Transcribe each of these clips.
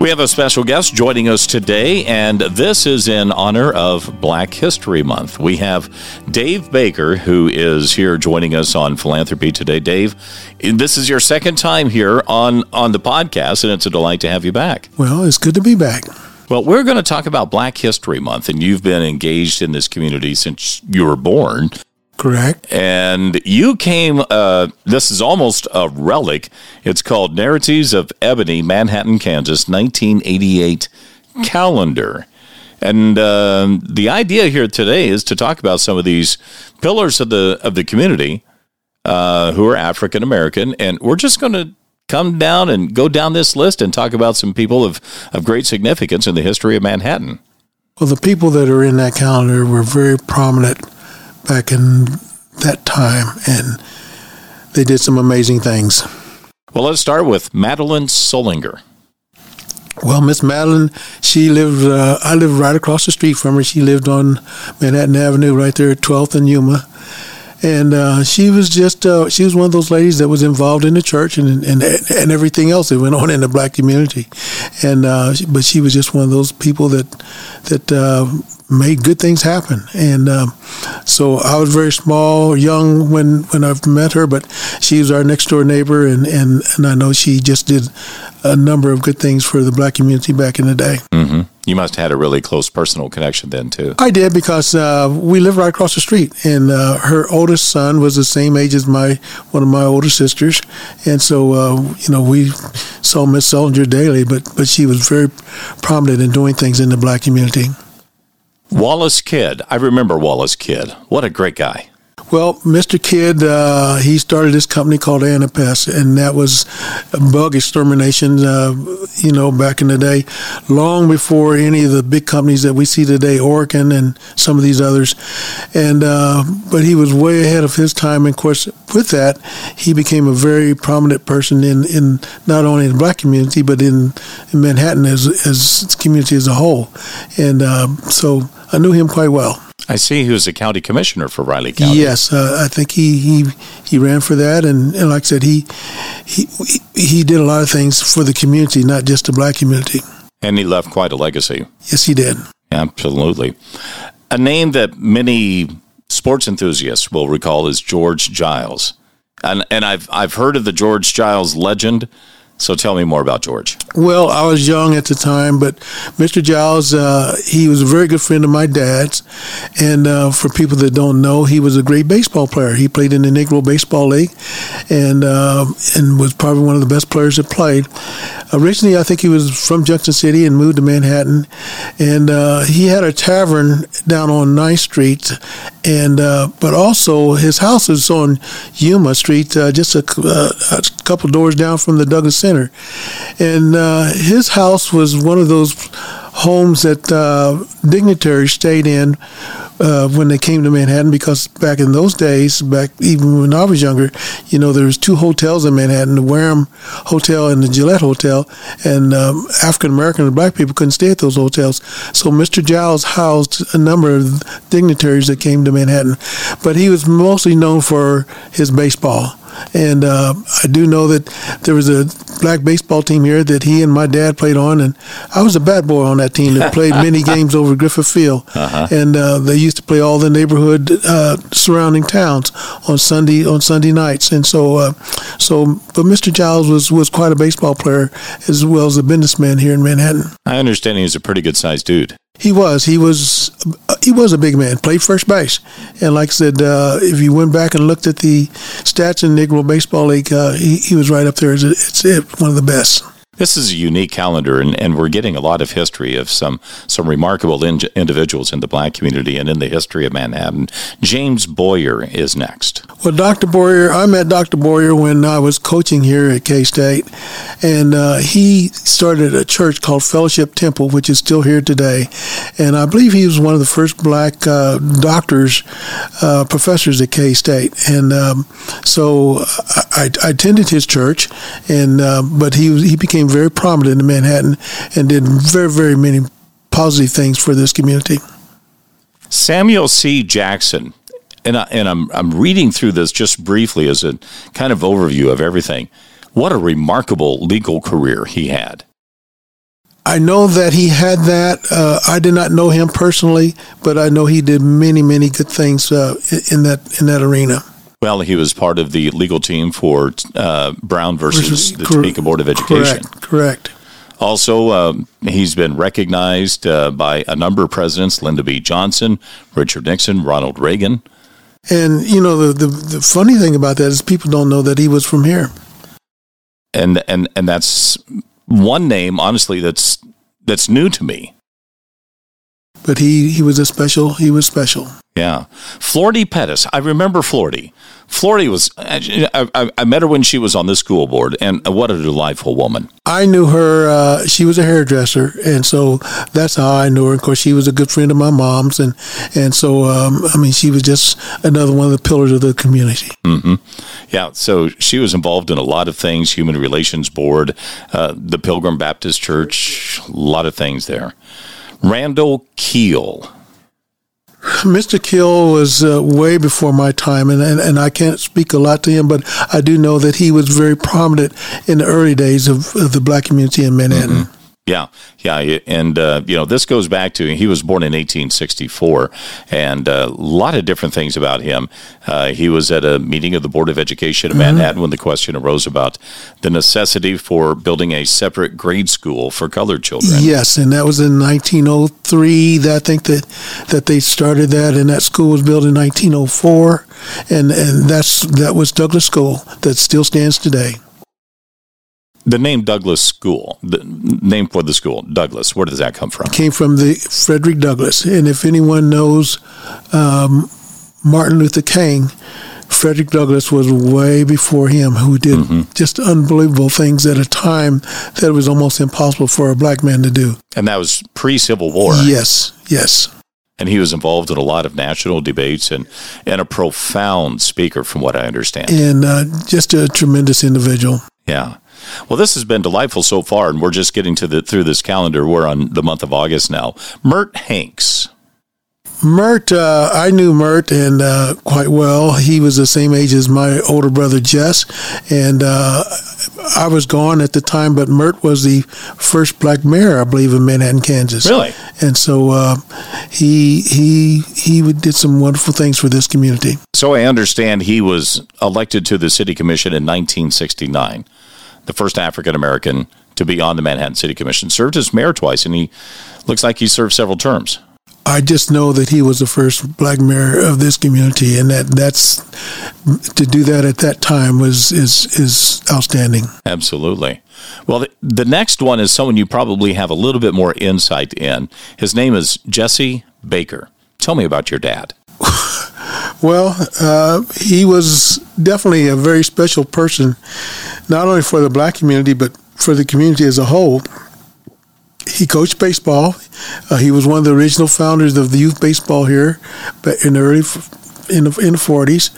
We have a special guest joining us today, and this is in honor of Black History Month. We have Dave Baker, who is here joining us on Philanthropy Today. Dave, this is your second time here on, on the podcast, and it's a delight to have you back. Well, it's good to be back. Well, we're going to talk about Black History Month, and you've been engaged in this community since you were born. Correct. And you came, uh, this is almost a relic. It's called Narratives of Ebony, Manhattan, Kansas, 1988 calendar. And uh, the idea here today is to talk about some of these pillars of the of the community uh, who are African American, and we're just going to come down and go down this list and talk about some people of of great significance in the history of Manhattan. Well, the people that are in that calendar were very prominent back in that time, and they did some amazing things. Well, let's start with Madeline Solinger. Well, Miss Madeline, she lived. Uh, I lived right across the street from her. She lived on Manhattan Avenue, right there at 12th and Yuma. And uh, she was just uh, she was one of those ladies that was involved in the church and and, and everything else that went on in the black community, and uh, but she was just one of those people that that uh, made good things happen. And um, so I was very small, young when when I met her, but she was our next door neighbor, and, and, and I know she just did a number of good things for the black community back in the day. Mm-hmm. You must have had a really close personal connection then too. I did because uh, we lived right across the street, and uh, her oldest son was the same age as my one of my older sisters, and so uh, you know we saw Miss Solinger daily, but but she was very prominent in doing things in the black community. Wallace Kidd. I remember Wallace Kidd. What a great guy. Well, Mr. Kidd, uh, he started this company called Anapest, and that was bug extermination, uh, you know, back in the day, long before any of the big companies that we see today, Orkin and some of these others. And uh, but he was way ahead of his time. And of course, with that, he became a very prominent person in, in not only the black community but in, in Manhattan as as community as a whole. And uh, so I knew him quite well. I see he was a county commissioner for Riley County. Yes, uh, I think he, he he ran for that, and, and like I said, he, he he did a lot of things for the community, not just the black community. And he left quite a legacy. Yes, he did. Absolutely. A name that many sports enthusiasts will recall is George Giles. And and I've I've heard of the George Giles legend. So tell me more about George. Well, I was young at the time, but Mr. Giles, uh, he was a very good friend of my dad's. And uh, for people that don't know, he was a great baseball player. He played in the Negro Baseball League and, uh, and was probably one of the best players that played. Originally, I think he was from Junction City and moved to Manhattan. And uh, he had a tavern down on 9th Street. And uh, but also his house is on Yuma Street, uh, just a, a couple doors down from the Douglass Center. Center, and uh, his house was one of those homes that uh, dignitaries stayed in uh, when they came to Manhattan because back in those days, back even when I was younger, you know, there was two hotels in Manhattan, the Wareham Hotel and the Gillette Hotel, and um, African American and black people couldn't stay at those hotels. So Mr. Giles housed a number of dignitaries that came to Manhattan, but he was mostly known for his baseball. And uh, I do know that there was a black baseball team here that he and my dad played on, and I was a bad boy on that team that played many games over Griffith Field. Uh-huh. And uh, they used to play all the neighborhood uh, surrounding towns on Sunday on Sunday nights. And so, uh, so but Mr. Giles was was quite a baseball player as well as a businessman here in Manhattan. I understand he was a pretty good sized dude. He was. He was. He was a big man. Played first base, and like I said, uh, if you went back and looked at the stats in Negro Baseball League, uh, he, he was right up there as it's one of the best. This is a unique calendar, and, and we're getting a lot of history of some some remarkable in- individuals in the black community and in the history of Manhattan. James Boyer is next. Well, Dr. Boyer, I met Dr. Boyer when I was coaching here at K State, and uh, he started a church called Fellowship Temple, which is still here today. And I believe he was one of the first black uh, doctors, uh, professors at K State. And um, so I, I, attended his church, and uh, but he he became very prominent in Manhattan and did very very many positive things for this community. Samuel C. Jackson and I, and I'm I'm reading through this just briefly as a kind of overview of everything. What a remarkable legal career he had. I know that he had that. Uh, I did not know him personally, but I know he did many, many good things uh, in that in that arena. Well, he was part of the legal team for uh, Brown versus the cor- Topeka Board of Education. Correct. Correct. Also, um, he's been recognized uh, by a number of presidents: Lyndon B. Johnson, Richard Nixon, Ronald Reagan. And you know the, the, the funny thing about that is people don't know that he was from here. And and and that's one name, honestly, that's that's new to me. But he he was a special. He was special. Yeah, Flordy Pettis. I remember Flordy. Flordy was. I, I, I, met her when she was on the school board, and what a delightful woman. I knew her. Uh, she was a hairdresser, and so that's how I knew her. Of course, she was a good friend of my mom's, and and so um, I mean, she was just another one of the pillars of the community. Mm-hmm. Yeah. So she was involved in a lot of things: Human Relations Board, uh, the Pilgrim Baptist Church, a lot of things there. Randall Keel Mr. Keel was uh, way before my time, and, and, and I can't speak a lot to him, but I do know that he was very prominent in the early days of, of the black community in Manhattan. Mm-hmm. Yeah, yeah, and uh, you know this goes back to he was born in 1864, and uh, a lot of different things about him. Uh, he was at a meeting of the Board of Education of mm-hmm. Manhattan when the question arose about the necessity for building a separate grade school for colored children. Yes, and that was in 1903. That I think that that they started that, and that school was built in 1904, and and that's that was Douglass School that still stands today. The name Douglass School, the name for the school, Douglass, where does that come from? It came from the Frederick Douglass. And if anyone knows um, Martin Luther King, Frederick Douglass was way before him, who did mm-hmm. just unbelievable things at a time that it was almost impossible for a black man to do. And that was pre Civil War. Yes, yes. And he was involved in a lot of national debates and, and a profound speaker, from what I understand. And uh, just a tremendous individual. Yeah. Well, this has been delightful so far, and we're just getting to the through this calendar. We're on the month of August now. Murt Hanks. Murt, uh, I knew Murt and uh, quite well. He was the same age as my older brother Jess, and uh, I was gone at the time. But Murt was the first black mayor, I believe, in Manhattan, Kansas. Really? And so uh, he he he did some wonderful things for this community. So I understand he was elected to the city commission in 1969 the first African American to be on the Manhattan City Commission, served as mayor twice, and he looks like he served several terms. I just know that he was the first black mayor of this community, and that that's to do that at that time was is is outstanding. Absolutely. Well, the, the next one is someone you probably have a little bit more insight in. His name is Jesse Baker. Tell me about your dad. Well, uh, he was definitely a very special person, not only for the black community, but for the community as a whole. He coached baseball. Uh, he was one of the original founders of the youth baseball here in the early in the, in the 40s,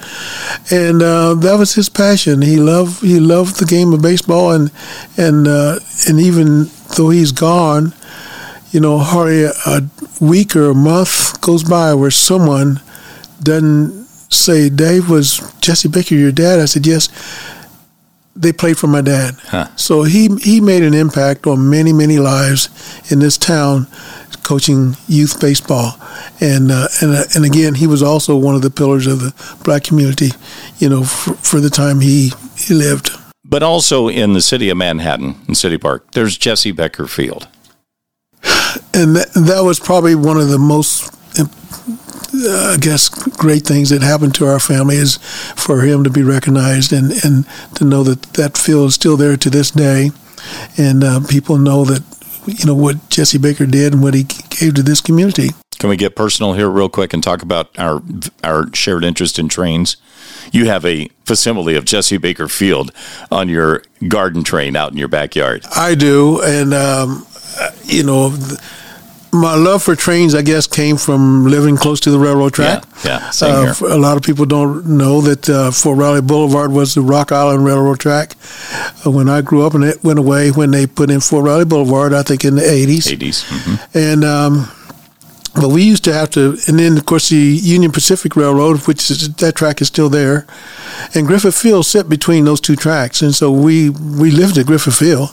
and uh, that was his passion. He loved he loved the game of baseball, and and uh, and even though he's gone, you know, hardly a, a week or a month goes by where someone doesn't say, Dave, was Jesse Baker your dad? I said, yes. They played for my dad. Huh. So he, he made an impact on many, many lives in this town coaching youth baseball. And, uh, and, uh, and again, he was also one of the pillars of the black community, you know, for, for the time he, he lived. But also in the city of Manhattan, in City Park, there's Jesse Baker Field. And that, that was probably one of the most I guess, great things that happened to our family is for him to be recognized and, and to know that that field is still there to this day. and uh, people know that you know what Jesse Baker did and what he gave to this community. Can we get personal here real quick and talk about our our shared interest in trains? You have a facsimile of Jesse Baker Field on your garden train out in your backyard. I do, and um, you know. Th- my love for trains, I guess, came from living close to the railroad track. Yeah, yeah uh, a lot of people don't know that uh, Fort Riley Boulevard was the Rock Island Railroad track. Uh, when I grew up, and it went away when they put in Fort Riley Boulevard, I think in the 80s. 80s. Mm-hmm. And um, but we used to have to, and then of course the Union Pacific Railroad, which is, that track is still there, and Griffith Field sit between those two tracks, and so we we lived at Griffith Field,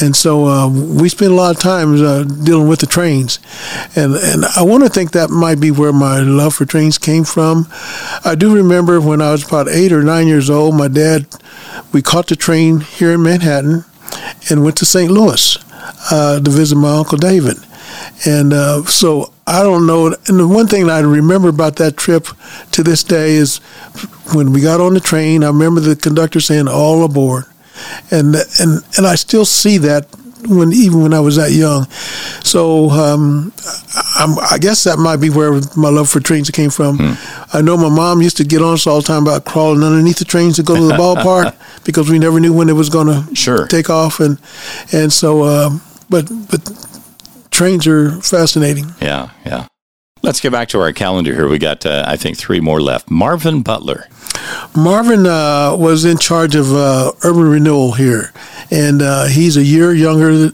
and so uh, we spent a lot of time uh, dealing with the trains, and and I want to think that might be where my love for trains came from. I do remember when I was about eight or nine years old, my dad, we caught the train here in Manhattan, and went to St. Louis uh, to visit my uncle David and uh, so I don't know. And the one thing I remember about that trip to this day is when we got on the train, I remember the conductor saying, all aboard. And, and, and I still see that when even when I was that young. So um, i guess that might be where my love for trains came from. Hmm. I know my mom used to get on us all the time about crawling underneath the trains to go to the ballpark because we never knew when it was going to sure. take off, and and so. Um, but but trains are fascinating. Yeah, yeah. Let's get back to our calendar here. We got, uh, I think, three more left. Marvin Butler. Marvin uh, was in charge of uh, urban renewal here, and uh, he's a year younger,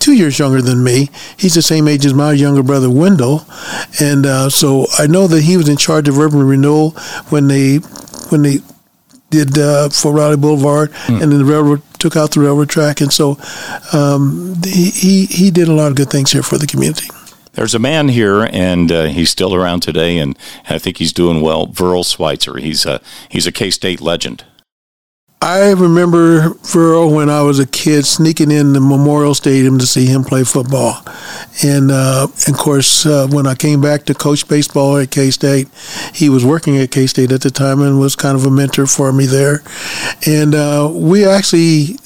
two years younger than me. He's the same age as my younger brother Wendell, and uh, so I know that he was in charge of urban renewal when they when they did uh, Fort Riley Boulevard, mm. and then the railroad took out the railroad track, and so um, he, he he did a lot of good things here for the community. There's a man here, and uh, he's still around today, and I think he's doing well. Veryl Switzer. He's a he's a K State legend. I remember Veryl when I was a kid sneaking in the Memorial Stadium to see him play football, and, uh, and of course uh, when I came back to coach baseball at K State, he was working at K State at the time and was kind of a mentor for me there, and uh, we actually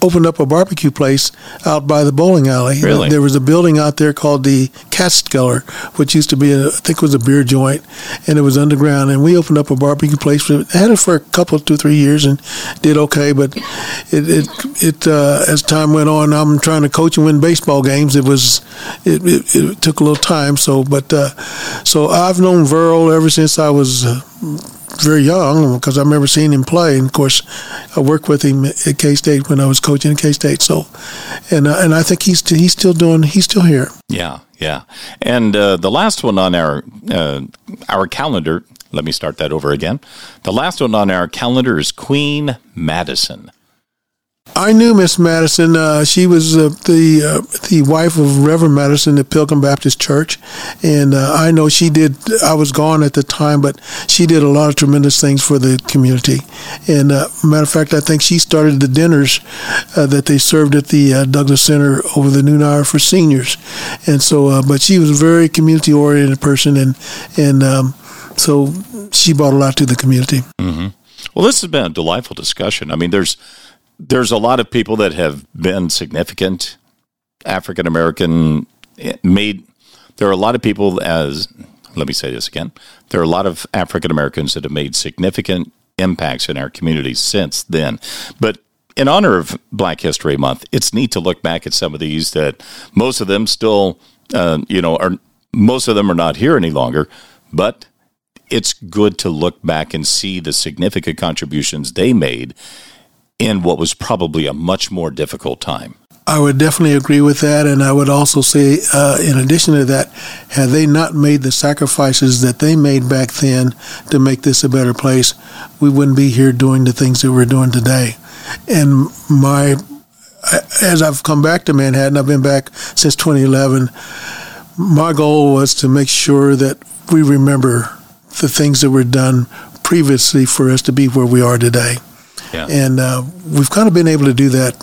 opened up a barbecue place out by the bowling alley. Really? There was a building out there called the Catskeller, which used to be, a, I think, it was a beer joint, and it was underground. And we opened up a barbecue place. We had it for a couple, two, three years, and did okay. But it, it, it uh, as time went on, I'm trying to coach and win baseball games. It was, it, it, it took a little time. So, but uh, so I've known Veryl ever since I was. Uh, very young because I remember seeing him play. And of course, I worked with him at K State when I was coaching at K State. So, and uh, and I think he's he's still doing he's still here. Yeah, yeah. And uh, the last one on our uh, our calendar. Let me start that over again. The last one on our calendar is Queen Madison. I knew Miss Madison. Uh, she was uh, the uh, the wife of Reverend Madison at Pilgrim Baptist Church, and uh, I know she did. I was gone at the time, but she did a lot of tremendous things for the community. And uh, matter of fact, I think she started the dinners uh, that they served at the Douglass Center over the noon hour for seniors. And so, but she was a very community oriented person, and and um, so she brought a lot to the community. Mm-hmm. Well, this has been a delightful discussion. I mean, there's there's a lot of people that have been significant African American made. There are a lot of people as let me say this again. There are a lot of African Americans that have made significant impacts in our communities since then. But in honor of Black History Month, it's neat to look back at some of these that most of them still, uh, you know, are most of them are not here any longer. But it's good to look back and see the significant contributions they made in what was probably a much more difficult time. I would definitely agree with that. And I would also say, uh, in addition to that, had they not made the sacrifices that they made back then to make this a better place, we wouldn't be here doing the things that we're doing today. And my, as I've come back to Manhattan, I've been back since 2011. My goal was to make sure that we remember the things that were done previously for us to be where we are today. Yeah. And uh, we've kind of been able to do that.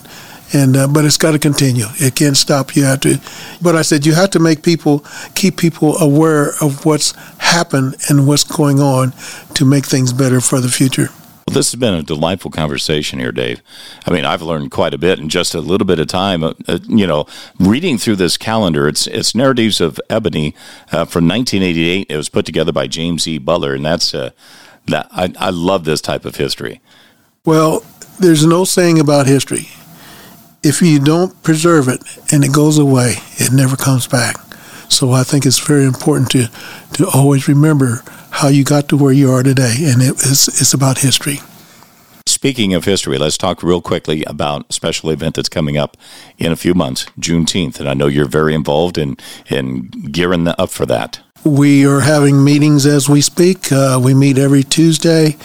And uh, but it's got to continue. It can't stop. You have to. But I said you have to make people keep people aware of what's happened and what's going on to make things better for the future. Well, this has been a delightful conversation here, Dave. I mean, I've learned quite a bit in just a little bit of time. Uh, uh, you know, reading through this calendar, it's it's narratives of ebony uh, from 1988. It was put together by James E. Butler, and that's uh, that. I, I love this type of history. Well, there's no saying about history. If you don't preserve it and it goes away, it never comes back. So I think it's very important to to always remember how you got to where you are today, and it is, it's about history. Speaking of history, let's talk real quickly about a special event that's coming up in a few months, Juneteenth, and I know you're very involved in in gearing up for that. We are having meetings as we speak. Uh, we meet every Tuesday.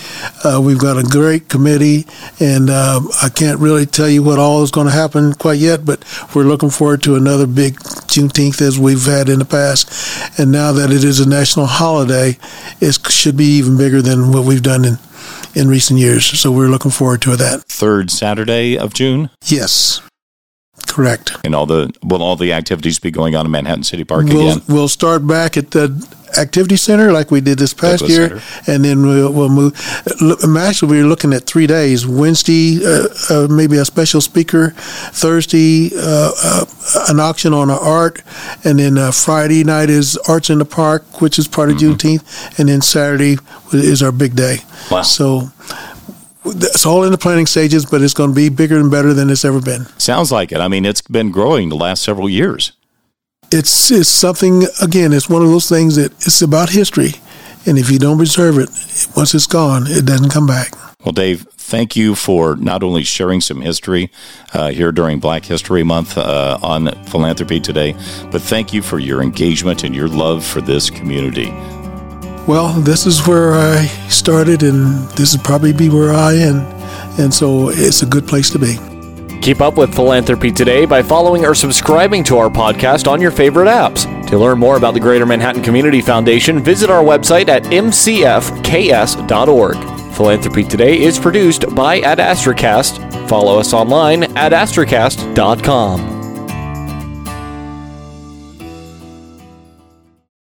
Uh, we've got a great committee, and uh, I can't really tell you what all is going to happen quite yet, but we're looking forward to another big Juneteenth as we've had in the past. And now that it is a national holiday, it should be even bigger than what we've done in, in recent years. So we're looking forward to that. Third Saturday of June? Yes. Correct. And all the will all the activities be going on in Manhattan City Park we'll, again? We'll start back at the activity center like we did this past Douglass year, Center. and then we'll, we'll move. Actually, we're looking at three days: Wednesday, uh, uh, maybe a special speaker; Thursday, uh, uh, an auction on art, and then uh, Friday night is Arts in the Park, which is part of Juneteenth, and then Saturday is our big day. Wow. So. It's all in the planning stages, but it's going to be bigger and better than it's ever been. Sounds like it. I mean, it's been growing the last several years. It's it's something again it's one of those things that it's about history. And if you don't preserve it once it's gone it doesn't come back. Well, Dave, thank you for not only sharing some history uh, here during Black History Month uh, on Philanthropy Today, but thank you for your engagement and your love for this community. well this is where i started and this will probably be where i end. And so it's a good place to be Keep up with Philanthropy Today by following or subscribing to our podcast on your favorite apps. To learn more about the Greater Manhattan Community Foundation, visit our website at mcfks.org. Philanthropy Today is produced by Ad Astracast. Follow us online at astracast.com.